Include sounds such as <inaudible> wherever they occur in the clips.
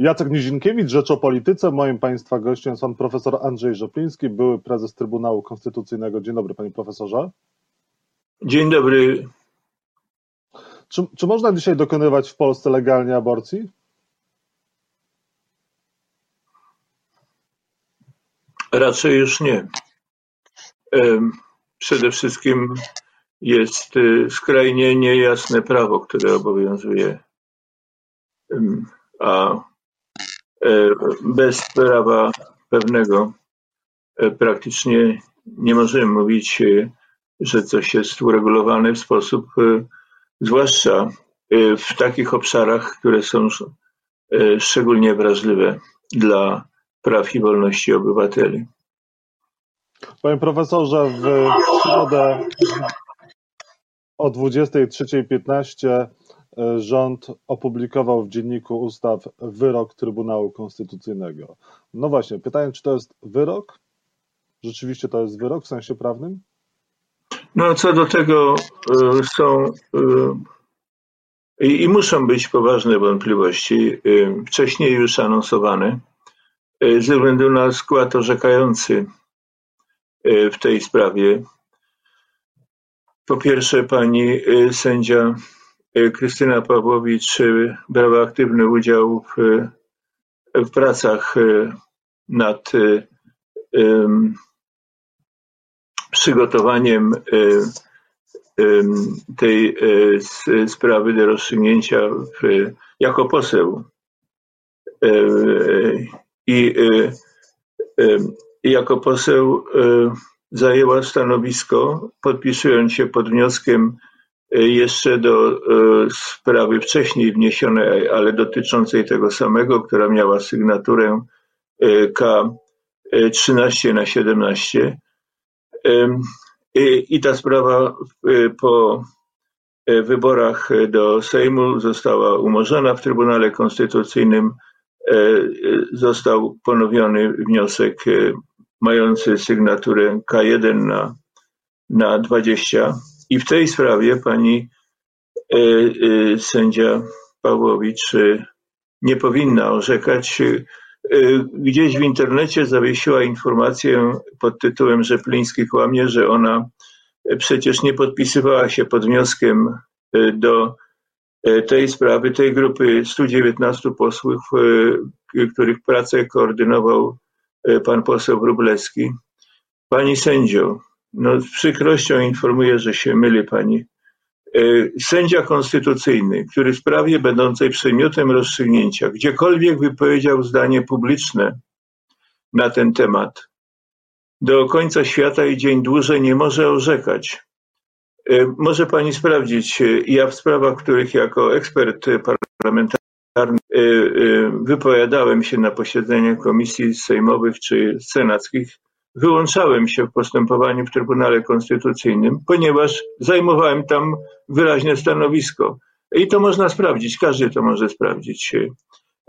Jacek Nizinkiewicz, Rzecz o Polityce. Moim Państwa gościem jest Pan Profesor Andrzej Żopliński, były prezes Trybunału Konstytucyjnego. Dzień dobry Panie Profesorze. Dzień dobry. Czy, czy można dzisiaj dokonywać w Polsce legalnie aborcji? Raczej już nie. Przede wszystkim jest y, skrajnie niejasne prawo, które obowiązuje, a bez prawa pewnego e, praktycznie nie możemy mówić, e, że coś jest uregulowane w sposób, zwłaszcza w takich obszarach, które są szczególnie wrażliwe dla praw i wolności obywateli. Panie profesorze, w środę o 23.15 e, rząd opublikował w Dzienniku Ustaw wyrok Trybunału Konstytucyjnego. No właśnie, pytanie, czy to jest wyrok? Rzeczywiście to jest wyrok w sensie prawnym? No, co do tego y, są y, i muszą być poważne wątpliwości, wcześniej już anonsowane, ze względu na skład orzekający w tej sprawie. Po pierwsze, pani sędzia Krystyna Pawłowicz y, brała aktywny udział w, w pracach nad um, przygotowaniem tej sprawy do rozstrzygnięcia w, jako poseł. I jako poseł zajęła stanowisko, podpisując się pod wnioskiem jeszcze do e, sprawy wcześniej wniesionej, ale dotyczącej tego samego, która miała sygnaturę e, K 13 na 17. I ta sprawa po wyborach do Sejmu została umorzona w Trybunale Konstytucyjnym. Został ponowiony wniosek mający sygnaturę K1 na, na 20. I w tej sprawie pani e, e, sędzia Pawłowicz e, nie powinna orzekać. Gdzieś w internecie zawiesiła informację pod tytułem, że Pliński kłamie, że ona przecież nie podpisywała się pod wnioskiem do tej sprawy, tej grupy 119 posłów, których pracę koordynował E, pan poseł Wróblewski. Pani sędzio, no z przykrością informuję, że się myli pani. E, sędzia konstytucyjny, który w sprawie będącej przedmiotem rozstrzygnięcia gdziekolwiek wypowiedział zdanie publiczne na ten temat, do końca świata i dzień dłużej nie może orzekać. E, może pani sprawdzić, ja w sprawach, których jako ekspert parlamentarny wypowiadałem się na posiedzeniach komisji sejmowych czy senackich, wyłączałem się w postępowaniu w Trybunale Konstytucyjnym, ponieważ zajmowałem tam wyraźne stanowisko. I to można sprawdzić, każdy to może sprawdzić y,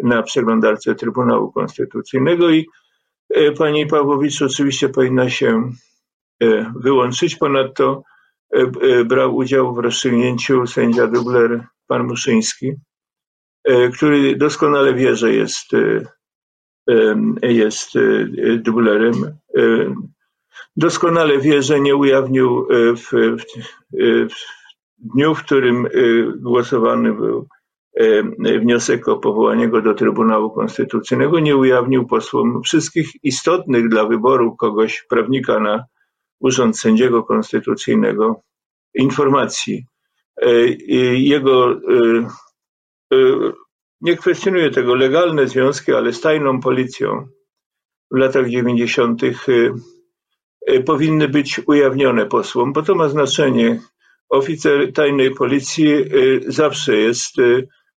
na przeglądarce Trybunału Konstytucyjnego i pani Pawłowicz oczywiście powinna się wyłączyć. Ponadto brał udział w rozstrzygnięciu sędzia dubler pan Muszyński. E, który doskonale wie, że jest, e, jest e, dublerem. Doskonale wie, że nie ujawnił w, w, w dniu, w którym głosowany był wniosek o powołanie go do Trybunału Konstytucyjnego, nie ujawnił posłom wszystkich istotnych dla wyboru kogoś, prawnika na urząd sędziego konstytucyjnego, informacji. Jego Y, nie kwestionuję tego, legalne związki, ale z tajną policją w latach dziewięćdziesiątych y, y, powinny być ujawnione posłom, bo to ma znaczenie. Oficer tajnej policji zawsze jest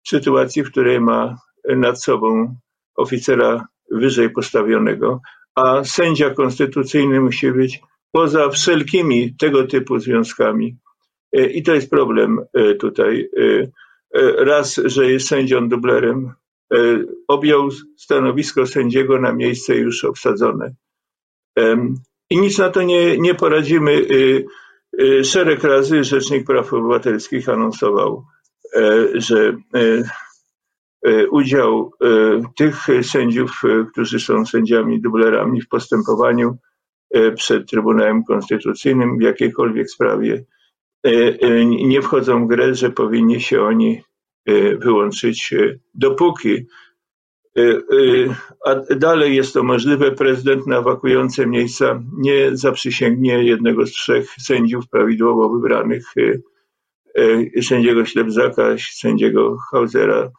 w sytuacji, w której ma nad sobą oficera wyżej postawionego, a sędzia konstytucyjny musi być poza wszelkimi tego typu związkami. I to jest problem tutaj. E, raz, że jest sędzią dublerem, e, objął stanowisko sędziego na miejsce już obsadzone. I nic na to nie, nie poradzimy. E, szereg razy Rzecznik Praw Obywatelskich anonsował, że udział tych sędziów, którzy są sędziami dublerami w postępowaniu przed Trybunałem Konstytucyjnym w jakiejkolwiek sprawie nie wchodzą w grę, że powinni się oni wyłączyć, dopóki a dalej jest to możliwe, prezydent na wakujące miejsca nie zaprzysięgnie jednego z trzech sędziów prawidłowo wybranych, sędziego Ślebzaka, sędziego Hausera,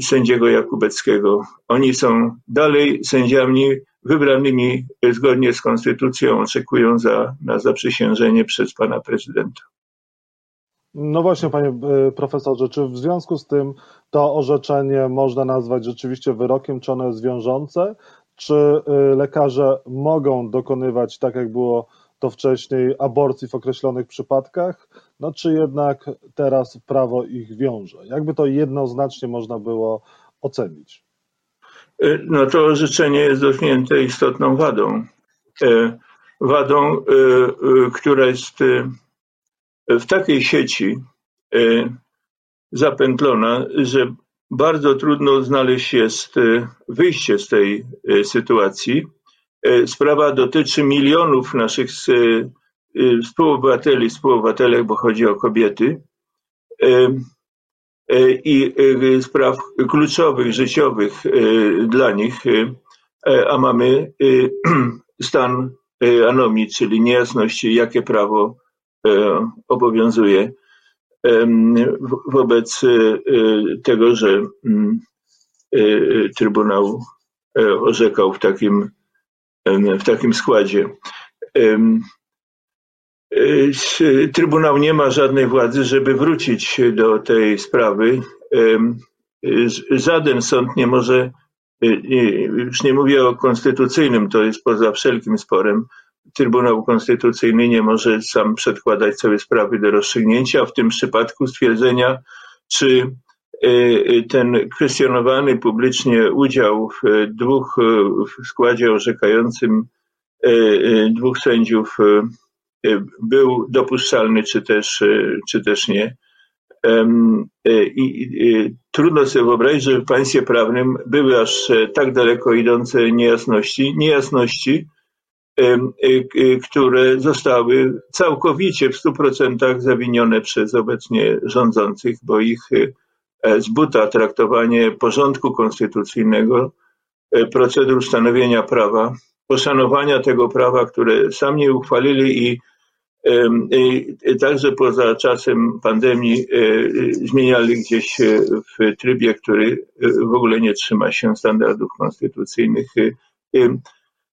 sędziego Jakubeckiego. Oni są dalej sędziami wybranymi zgodnie z konstytucją, oczekują za, na zaprzysiężenie przez pana prezydenta. No właśnie, panie e, profesorze, czy w związku z tym to orzeczenie można nazwać rzeczywiście wyrokiem, czy ono jest wiążące? Czy e, lekarze mogą dokonywać, tak jak było to wcześniej, aborcji w określonych przypadkach? No czy jednak teraz prawo ich wiąże? Jakby to jednoznacznie można było ocenić? E, no to orzeczenie jest dotknięte istotną wadą. Wadą, która jest w takiej sieci e, zapętlona, że bardzo trudno znaleźć jest e, wyjście z tej e, sytuacji. Sprawa dotyczy milionów naszych współobywateli, współobywatelek, bo chodzi o kobiety i spraw kluczowych, życiowych dla nich, a mamy <clears throat> stan anomii, czyli niejasności, jakie prawo E, obowiązuje wobec e, tego, że mm, e, Trybunał orzekał w takim, w takim składzie. Trybunał nie ma żadnej władzy, żeby wrócić do tej sprawy. Żaden sąd nie może, już nie mówię o konstytucyjnym, to jest poza wszelkim sporem, Trybunał Konstytucyjny nie może sam przedkładać sobie sprawy do rozstrzygnięcia, w tym przypadku stwierdzenia, czy e, ten kwestionowany publicznie udział w dwóch, w składzie orzekającym dwóch sędziów był dopuszczalny, czy też, czy też nie. I trudno sobie wyobrazić, że w państwie prawnym były aż tak daleko idące niejasności, niejasności, Y, y, które zostały całkowicie w stu procentach zawinione przez obecnie rządzących, bo ich y, e, z buta traktowanie porządku konstytucyjnego, e, procedur stanowienia prawa, poszanowania tego prawa, które sami uchwalili i także poza czasem pandemii e, zmieniali gdzieś w trybie, który w ogóle nie trzyma się standardów konstytucyjnych.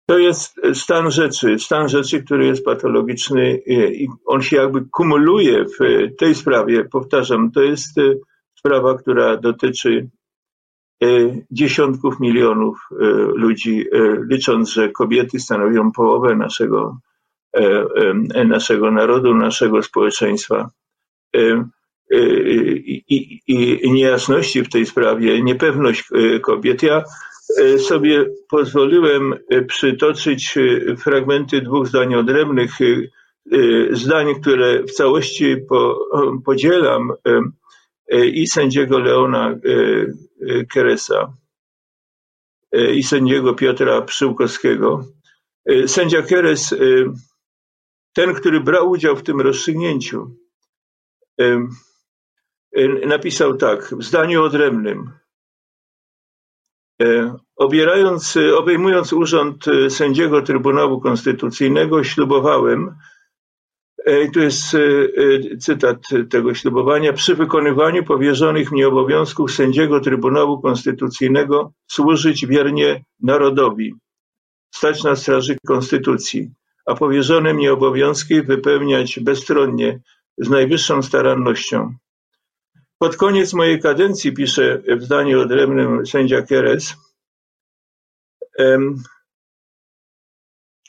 To jest stan rzeczy, stan rzeczy, który jest patologiczny i on się jakby kumuluje w tej sprawie. Powtarzam, to jest e, sprawa, która dotyczy e, dziesiątków milionów e, ludzi, licząc, że kobiety stanowią połowę naszego, naszego narodu, naszego społeczeństwa. I, i, i niejasności w tej sprawie, niepewność kobiet. Ja E, sobie pozwoliłem e, przytoczyć e, fragmenty dwóch zdań odrębnych, zdań, które w całości po, podzielam i sędziego Leona Keresa i sędziego Piotra Przyłkowskiego. Sędzia Keres, ten, który brał udział w tym rozstrzygnięciu, napisał tak w zdaniu odrębnym. E, obierając, e, obejmując urząd e, sędziego Trybunału Konstytucyjnego, ślubowałem, tu jest cytat tego ślubowania, przy wykonywaniu powierzonych mi obowiązków sędziego Trybunału Konstytucyjnego służyć wiernie narodowi, stać na straży Konstytucji, a powierzone mi obowiązki wypełniać bezstronnie, z najwyższą starannością, pod koniec mojej kadencji, pisze w zdaniu odrębnym sędzia Keres,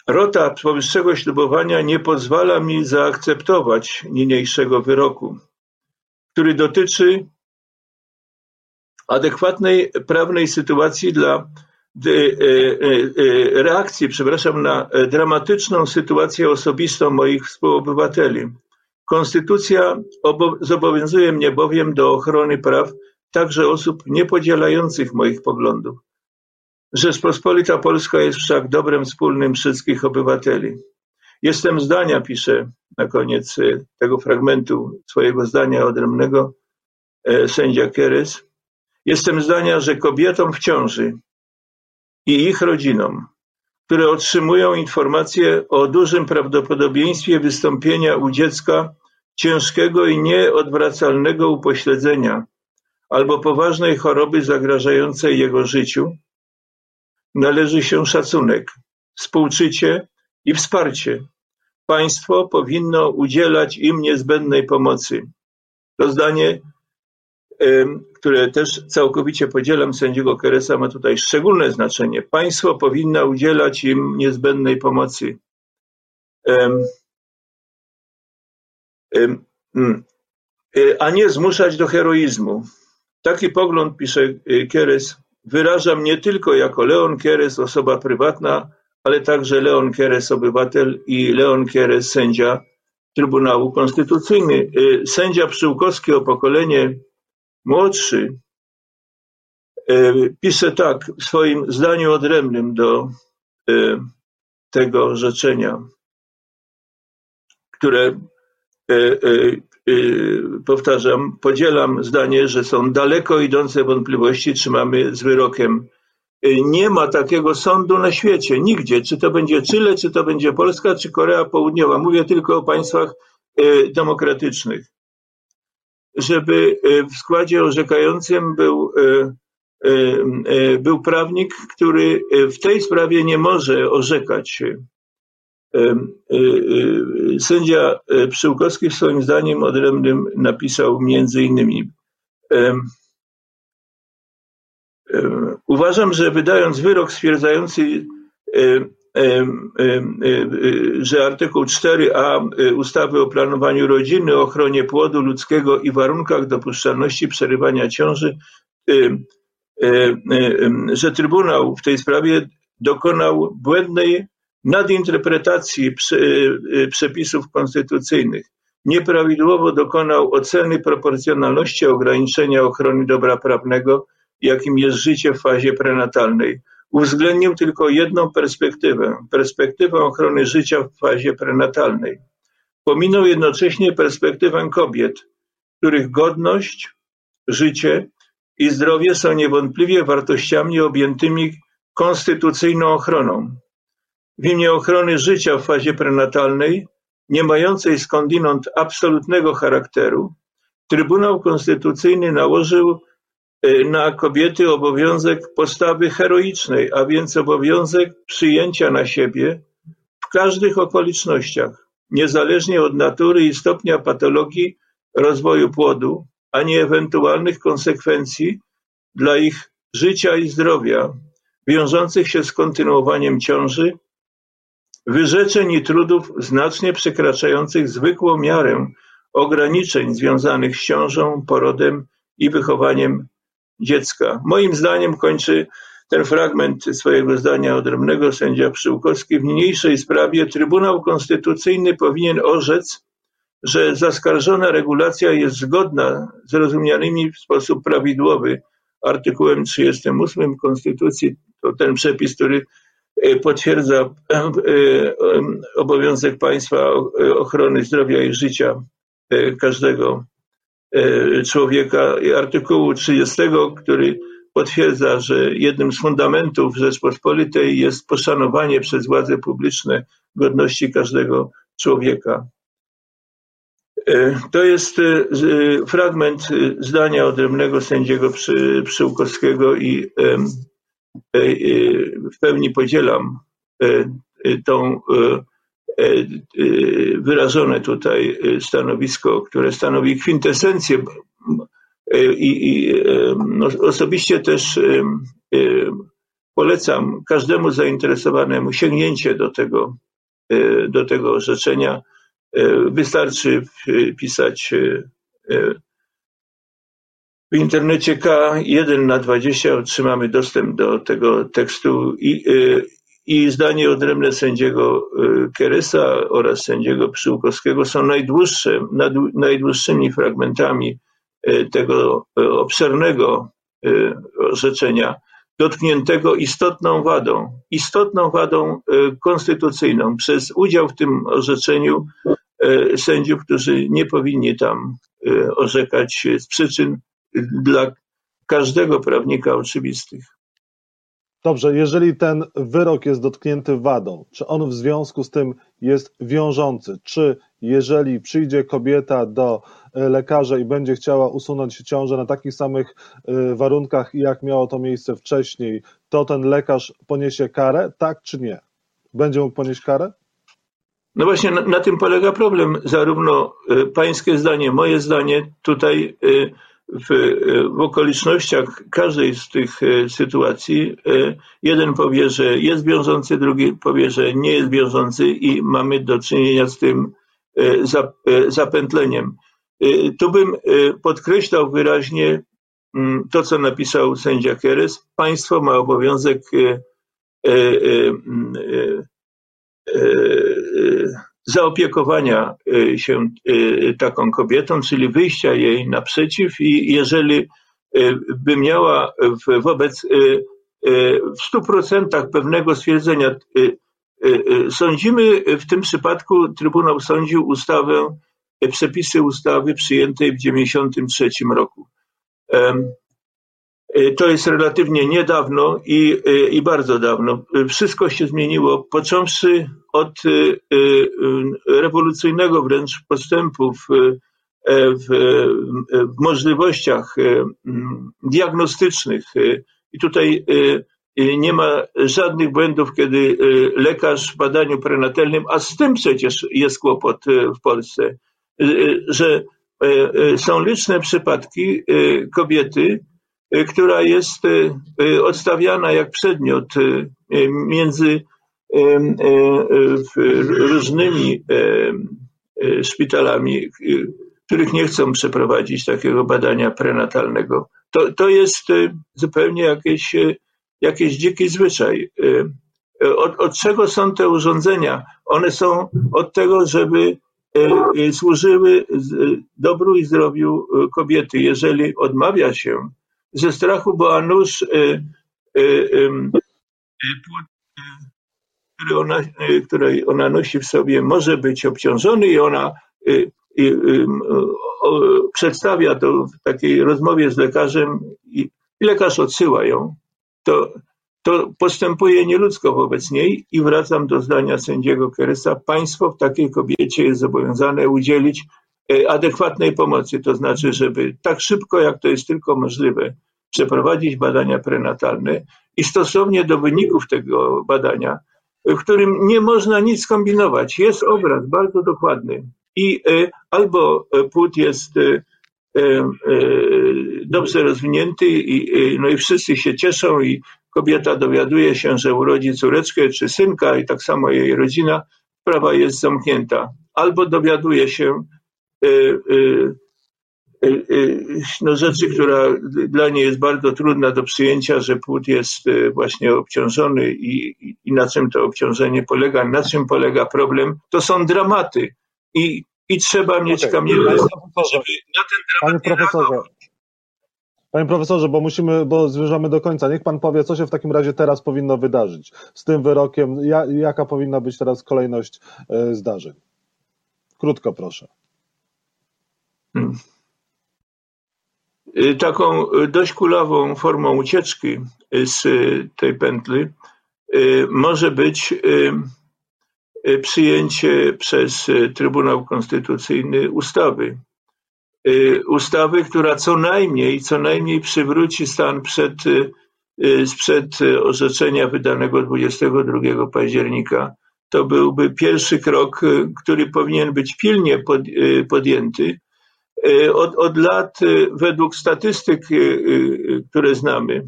Rota powyższego ślubowania nie pozwala mi zaakceptować niniejszego wyroku, który dotyczy adekwatnej prawnej sytuacji dla reakcji, przepraszam, na dramatyczną sytuację osobistą moich współobywateli. Konstytucja zobowiązuje mnie bowiem do ochrony praw także osób niepodzielających moich poglądów. Rzeczpospolita Polska jest wszak dobrem wspólnym wszystkich obywateli. Jestem zdania, pisze na koniec e, tego fragmentu swojego zdania odrębnego e, sędzia Keres, jestem zdania, że kobietom w ciąży i ich rodzinom, które otrzymują informacje o dużym prawdopodobieństwie wystąpienia u dziecka ciężkiego i nieodwracalnego upośledzenia albo poważnej choroby zagrażającej jego życiu, należy się szacunek, współczucie i wsparcie. Państwo powinno udzielać im niezbędnej pomocy. To zdanie, które też całkowicie podzielam sędziego Keresa, ma tutaj szczególne znaczenie. Państwo powinno udzielać im niezbędnej pomocy. Mm, e, a nie zmuszać do heroizmu. Taki pogląd, pisze e, Keres, wyrażam nie tylko jako Leon Keres, osoba prywatna, ale także Leon Keres, obywatel i Leon Keres, sędzia Trybunału Konstytucyjny. E, sędzia Przyłkowski o pokolenie młodszy pisze tak w swoim zdaniu odrębnym do tego orzeczenia, które powtarzam, podzielam zdanie, że są daleko idące wątpliwości, czy mamy z wyrokiem. Nie ma takiego sądu na świecie, nigdzie, czy to będzie Chile, czy to będzie Polska, czy Korea Południowa. Mówię tylko o państwach demokratycznych. Żeby w składzie orzekającym był, był prawnik, który w tej sprawie nie może orzekać Y, y, sędzia Przyłkowski swoim zdaniem odrębnym napisał między innymi Uważam, że wydając wyrok stwierdzający, że artykuł 4a ustawy o planowaniu rodziny, ochronie płodu ludzkiego i warunkach dopuszczalności przerywania ciąży, że Trybunał w tej sprawie dokonał błędnej nadinterpretacji przepisów konstytucyjnych, nieprawidłowo dokonał oceny proporcjonalności ograniczenia ochrony dobra prawnego, jakim jest życie w fazie prenatalnej. Uwzględnił tylko jedną perspektywę perspektywę ochrony życia w fazie prenatalnej. Pominął jednocześnie perspektywę kobiet, których godność, życie i zdrowie są niewątpliwie wartościami objętymi konstytucyjną ochroną w imię ochrony życia w fazie prenatalnej, nie mającej skądinąd absolutnego charakteru, Trybunał Konstytucyjny nałożył na kobiety obowiązek postawy heroicznej, a więc obowiązek przyjęcia na siebie w każdych okolicznościach, niezależnie od natury i stopnia patologii rozwoju płodu, ani ewentualnych konsekwencji dla ich życia i zdrowia wiążących się z kontynuowaniem ciąży wyrzeczeń i trudów znacznie przekraczających zwykłą miarę ograniczeń związanych z ciążą, porodem i wychowaniem dziecka. Moim zdaniem kończy ten fragment swojego zdania odrębnego sędzia Przyłkowski. W niniejszej sprawie Trybunał Konstytucyjny powinien orzec, że zaskarżona regulacja jest zgodna z rozumianymi w sposób prawidłowy artykułem 38 Konstytucji, to ten przepis, który E, potwierdza e, e, obowiązek państwa ochrony zdrowia i życia każdego człowieka i artykułu 30, który potwierdza, że jednym z fundamentów Rzeczpospolitej jest poszanowanie przez władze publiczne godności każdego człowieka. To jest fragment zdania odrębnego sędziego Przyłkowskiego i E, e, w pełni podzielam e, tą wyrażone tutaj stanowisko, które stanowi kwintesencję i, i no, osobiście też polecam każdemu zainteresowanemu sięgnięcie do tego, do tego orzeczenia. Wystarczy wpisać w internecie K1 na 20 otrzymamy dostęp do tego tekstu i, i zdanie odrębne sędziego y, Keresa oraz sędziego Przyłkowskiego są najdłuższe, najdłuższymi fragmentami tego obszernego orzeczenia, dotkniętego istotną wadą, istotną wadą konstytucyjną przez udział w tym orzeczeniu sędziów, którzy nie powinni tam orzekać z przyczyn dla każdego prawnika oczywistych. Dobrze, jeżeli ten wyrok jest dotknięty wadą, czy on w związku z tym jest wiążący? Czy jeżeli przyjdzie kobieta do e, lekarza i będzie chciała usunąć ciążę na takich samych e, warunkach, jak miało to miejsce wcześniej, to ten lekarz poniesie karę, tak czy nie? Będzie mógł ponieść karę? No właśnie na, na tym polega problem. Zarówno e, pańskie zdanie, moje zdanie tutaj w, w okolicznościach każdej z tych e, sytuacji e, jeden powie, że jest wiążący, drugi powie, że nie jest wiążący i mamy do czynienia z tym e, zapętleniem. Tu bym podkreślał wyraźnie mm, to, co napisał sędzia Keres. Państwo ma obowiązek zaopiekowania y, się y, taką kobietą, czyli wyjścia jej naprzeciw i jeżeli y, by miała wobec w stu procentach pewnego stwierdzenia, sądzimy w tym przypadku Trybunał sądził ustawę, przepisy ustawy przyjętej w 1993 roku. Y, to jest relatywnie niedawno i, y, i bardzo dawno. Wszystko się zmieniło, począwszy od y, rewolucyjnego wręcz postępu w, w, w możliwościach diagnostycznych. I tutaj nie ma żadnych błędów, kiedy lekarz w badaniu prenatalnym, a z tym przecież jest kłopot w Polsce, że są liczne przypadki kobiety, Y, która jest y, y, odstawiana jak przedmiot między różnymi szpitalami, których nie chcą przeprowadzić takiego badania prenatalnego. To, to jest zupełnie jakieś, jakiś dziki zwyczaj. Od, od czego są te urządzenia? One są od tego, żeby służyły dobru i zdrowiu kobiety. Jeżeli odmawia się ze strachu, bo a nóż, y, y, y, który ona, który ona nosi w sobie, może być obciążony i ona przedstawia to w takiej rozmowie z lekarzem i lekarz odsyła ją, to, to postępuje nieludzko wobec niej i wracam do zdania sędziego Keresa. Państwo w takiej kobiecie jest zobowiązane udzielić adekwatnej pomocy, to znaczy, żeby tak szybko, jak to jest tylko możliwe, przeprowadzić badania prenatalne i stosownie do wyników tego badania, w którym nie można nic kombinować, jest obraz bardzo dokładny i e, albo płód jest e, e, dobrze rozwinięty i, no i wszyscy się cieszą i kobieta dowiaduje się, że urodzi córeczkę czy synka i tak samo jej rodzina, sprawa jest zamknięta. Albo dowiaduje się Y, y, no rzeczy, która dla niej jest bardzo trudna do przyjęcia, że płód jest y, właśnie obciążony i, i na czym to obciążenie polega, na czym polega problem, to są dramaty i, i trzeba mieć okay. kamienne żeby na ten dramat Panie profesorze, Panie profesorze, bo musimy, bo zmierzamy do końca. Niech pan powie, co się w takim razie teraz powinno wydarzyć z tym wyrokiem, jaka powinna być teraz kolejność zdarzeń. Krótko proszę. Hmm. Y, taką y, dość kulawą formą ucieczki y, z tej pętli może być przyjęcie przez Trybunał Konstytucyjny ustawy. Ustawy, która co najmniej, co najmniej przywróci stan przed, sprzed orzeczenia wydanego 22 października. To byłby pierwszy krok, który powinien być pilnie podjęty, od, od lat e, według statystyk, e, które znamy,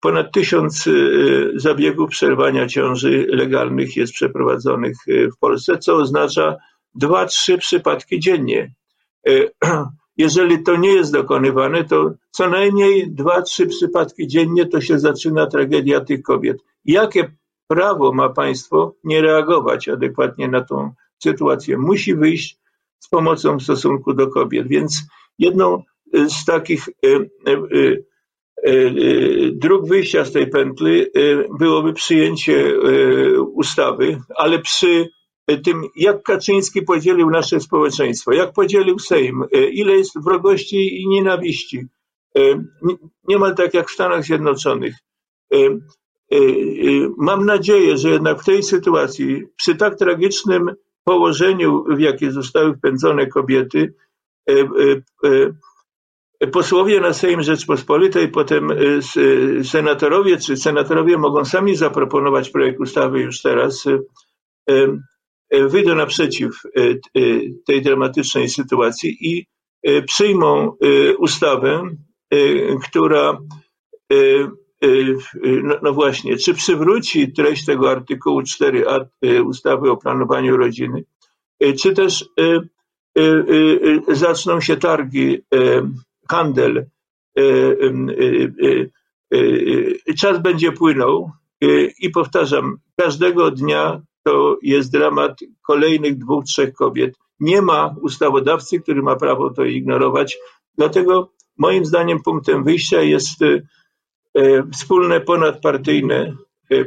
ponad tysiąc zabiegów przerwania ciąży legalnych jest przeprowadzonych w Polsce, co oznacza dwa, trzy przypadki dziennie. <clears throat> Jeżeli to nie jest dokonywane, to co najmniej dwa, trzy przypadki dziennie to się zaczyna tragedia tych kobiet. Jakie prawo ma państwo nie reagować adekwatnie na tą sytuację? Musi wyjść z pomocą w stosunku do kobiet. Więc jedną z takich dróg wyjścia z tej pętli byłoby przyjęcie ustawy, ale przy tym, jak Kaczyński podzielił nasze społeczeństwo, jak podzielił Sejm, ile jest wrogości i nienawiści. Niemal tak jak w Stanach Zjednoczonych. Mam nadzieję, że jednak w tej sytuacji, przy tak tragicznym położeniu, w jakie zostały wpędzone kobiety, posłowie na Sejm Rzeczpospolitej, potem senatorowie, czy senatorowie mogą sami zaproponować projekt ustawy już teraz, wyjdą naprzeciw tej dramatycznej sytuacji i przyjmą ustawę, która no, no, właśnie, czy przywróci treść tego artykułu 4a ustawy o planowaniu rodziny, czy też zaczną się targi, handel, czas będzie płynął i powtarzam, każdego dnia to jest dramat kolejnych dwóch, trzech kobiet. Nie ma ustawodawcy, który ma prawo to ignorować, dlatego moim zdaniem punktem wyjścia jest wspólne, ponadpartyjne,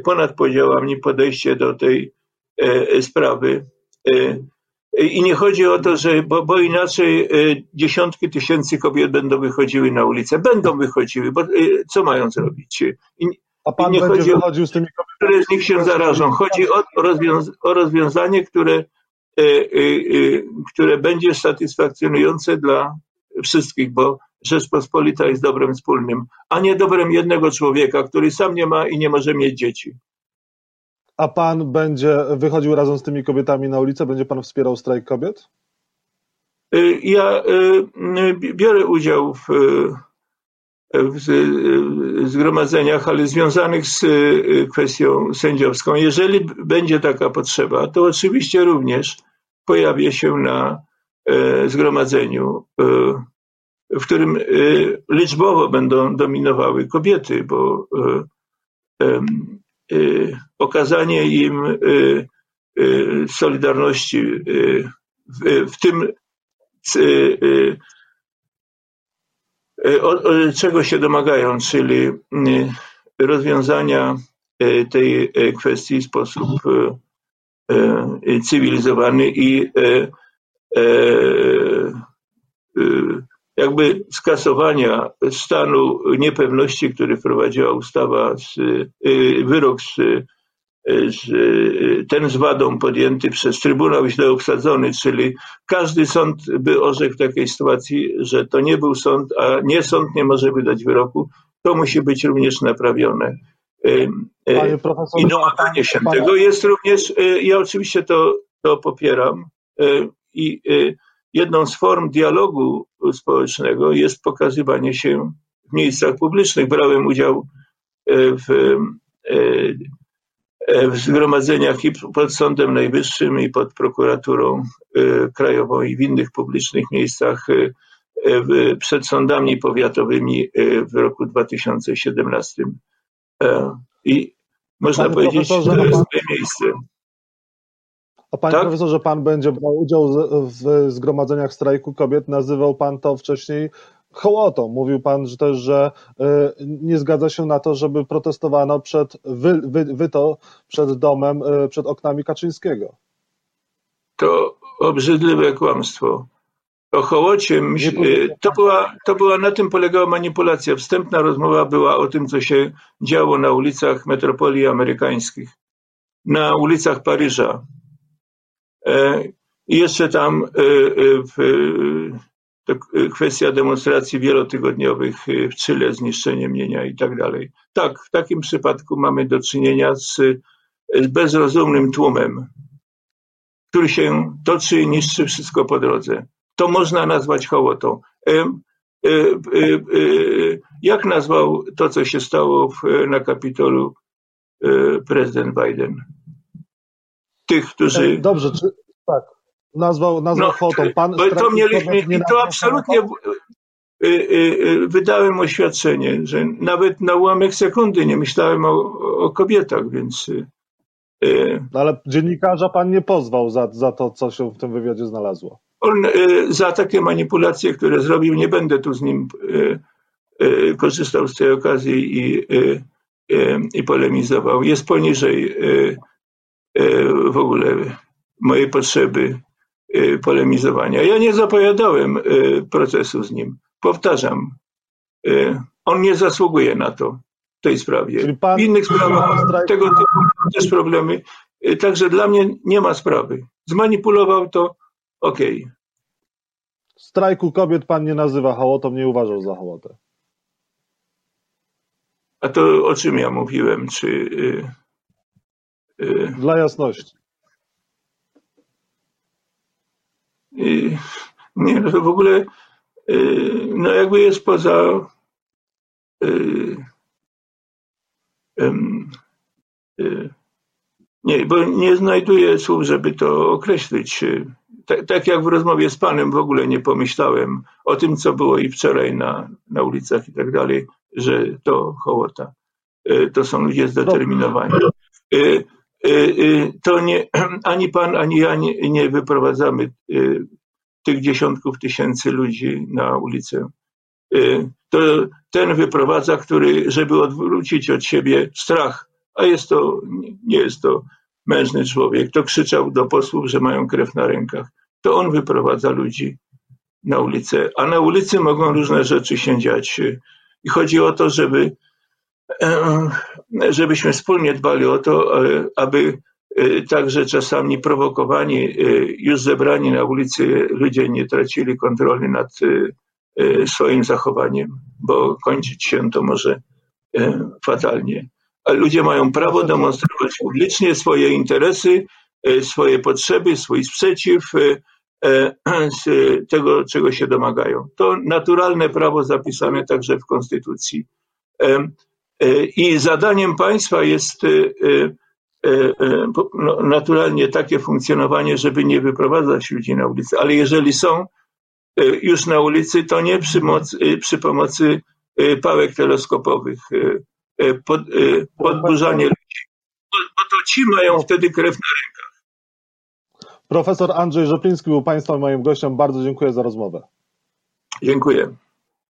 ponad podziałami podejście do tej sprawy. I nie chodzi o to, że, bo, bo inaczej dziesiątki tysięcy kobiet będą wychodziły na ulicę. Będą wychodziły, bo co mają zrobić? I, A pan nie będzie chodzi o- wychodził z tymi kobietami? które z nich się zarażą. Chodzi o, rozwiąz o rozwiązanie, które, e, e, e, które będzie satysfakcjonujące dla wszystkich, bo Rzeczpospolita jest dobrem wspólnym, a nie dobrem jednego człowieka, który sam nie ma i nie może mieć dzieci. A pan będzie wychodził razem z tymi kobietami na ulicę? Będzie pan wspierał strajk kobiet? E, Ja e, m, biorę udział w, w zgromadzeniach, ale związanych z kwestią sędziowską. Jeżeli będzie taka potrzeba, to oczywiście również pojawię się na zgromadzeniu, w którym e, liczbowo będą dominowały kobiety, bo e, em, e, okazanie im solidarności w, tym y, y, czego się domagają, czyli y, rozwiązania y, tej y, kwestii w sposób y, y, cywilizowany i y, y, y, jakby skasowania stanu niepewności, który wprowadziła ustawa, z, y, wyrok z, z, ten z wadą podjęty przez Trybunał źle obsadzony, czyli każdy sąd by orzekł w takiej sytuacji, że to nie był sąd, a nie sąd nie może wydać wyroku, to musi być również naprawione. Y, I domaganie się tego jest również, y, ja oczywiście to, to popieram y, i y, jedną z form dialogu społecznego jest pokazywanie się w miejscach publicznych. Brałem udział y, w, y, e, w zgromadzeniach i pod Sądem Najwyższym i pod prokuraturą krajową i w innych publicznych miejscach przed sądami powiatowymi w roku 2017. E, I można Panie powiedzieć, że to jest moje miejsce. A panie tak? profesorze, pan będzie brał udział w zgromadzeniach strajku kobiet. Nazywał pan to wcześniej hołotą. Mówił pan że też, że y, nie zgadza się na to, żeby protestowano przed wy, wy, wy to przed domem, y, przed oknami Kaczyńskiego. To obrzydliwe kłamstwo. O hołocie, y, to, była, to była, na tym polegała manipulacja. Wstępna rozmowa była o tym, co się działo na ulicach metropolii amerykańskich, na ulicach Paryża. E, I jeszcze tam e, e, kwestia demonstracji wielotygodniowych w Chile, zniszczenie mienia i tak dalej. Tak, w takim przypadku mamy do czynienia z, z bezrozumnym tłumem, który się toczy i niszczy wszystko po drodze. To można nazwać hołotą. Jak nazwał to, co się stało na Kapitolu prezydent Biden? Tych, którzy Dobrze, czy, tak. Nazwał, nazwał No, hołotą. Pan Bo to nie i to absolutnie y, y, y, wydałem oświadczenie, że nawet na ułamek sekundy nie myślałem o, o kobietach, więc y, y, No ale dziennikarza pan nie pozwał za, za to, co się w tym wywiadzie znalazło. On e, za takie manipulacje, które zrobił, nie będę tu z nim korzystał z tej okazji i, i polemizował. Jest poniżej w ogóle mojej potrzeby e, polemizowania. Ja nie zapowiadałem e, procesu z nim. Powtarzam, e, on nie zasługuje na to w tej sprawie. Pan- W innych sprawach tego typu też problemy. E, Także dla mnie nie ma sprawy. Zmanipulował to, okej. Strajku kobiet pan nie nazywa hołotą, nie uważał za hołotę. A to o czym ja mówiłem? Czy y, Dla jasności. y, nie, no to w ogóle y, no jakby jest poza y, y, nie, bo nie znajduję słów, żeby to określić. Y, Tak, tak jak w rozmowie z panem w ogóle nie pomyślałem o tym, co było i wczoraj na, na ulicach i tak dalej, że to hołota. Y, To są ludzie zdeterminowani. Y, y, To nie, <clears throat> ani pan, ani ja nie, nie wyprowadzamy y, tych dziesiątków tysięcy ludzi na ulicę. To ten wyprowadza, który, żeby odwrócić od siebie strach, a jest to, nie jest to mężny człowiek, to krzyczał do posłów, że mają krew na rękach. To on wyprowadza ludzi na ulicę, a na ulicy mogą różne rzeczy się dziać. I chodzi o to, żeby, żebyśmy wspólnie dbali o to, e, aby e, także czasami prowokowani, e, już zebrani na ulicy ludzie nie tracili kontroli nad e, e, swoim zachowaniem, bo kończyć się to może e, fatalnie. Ludzie mają prawo demonstrować publicznie swoje interesy, e, swoje potrzeby, swój sprzeciw e, e, tego, czego się domagają. To naturalne prawo zapisane także w Konstytucji. E, I zadaniem państwa jest e, e, no, naturalnie takie funkcjonowanie, żeby nie wyprowadzać ludzi na ulicę, ale jeżeli są już na ulicy, to nie przy, mocy, przy pomocy pałek teleskopowych, pod, podburzanie ludzi, bo, bo to ci mają wtedy krew na rękach. Profesor Andrzej Rzepliński był państwa moim gościem. Bardzo dziękuję za rozmowę. Dziękuję.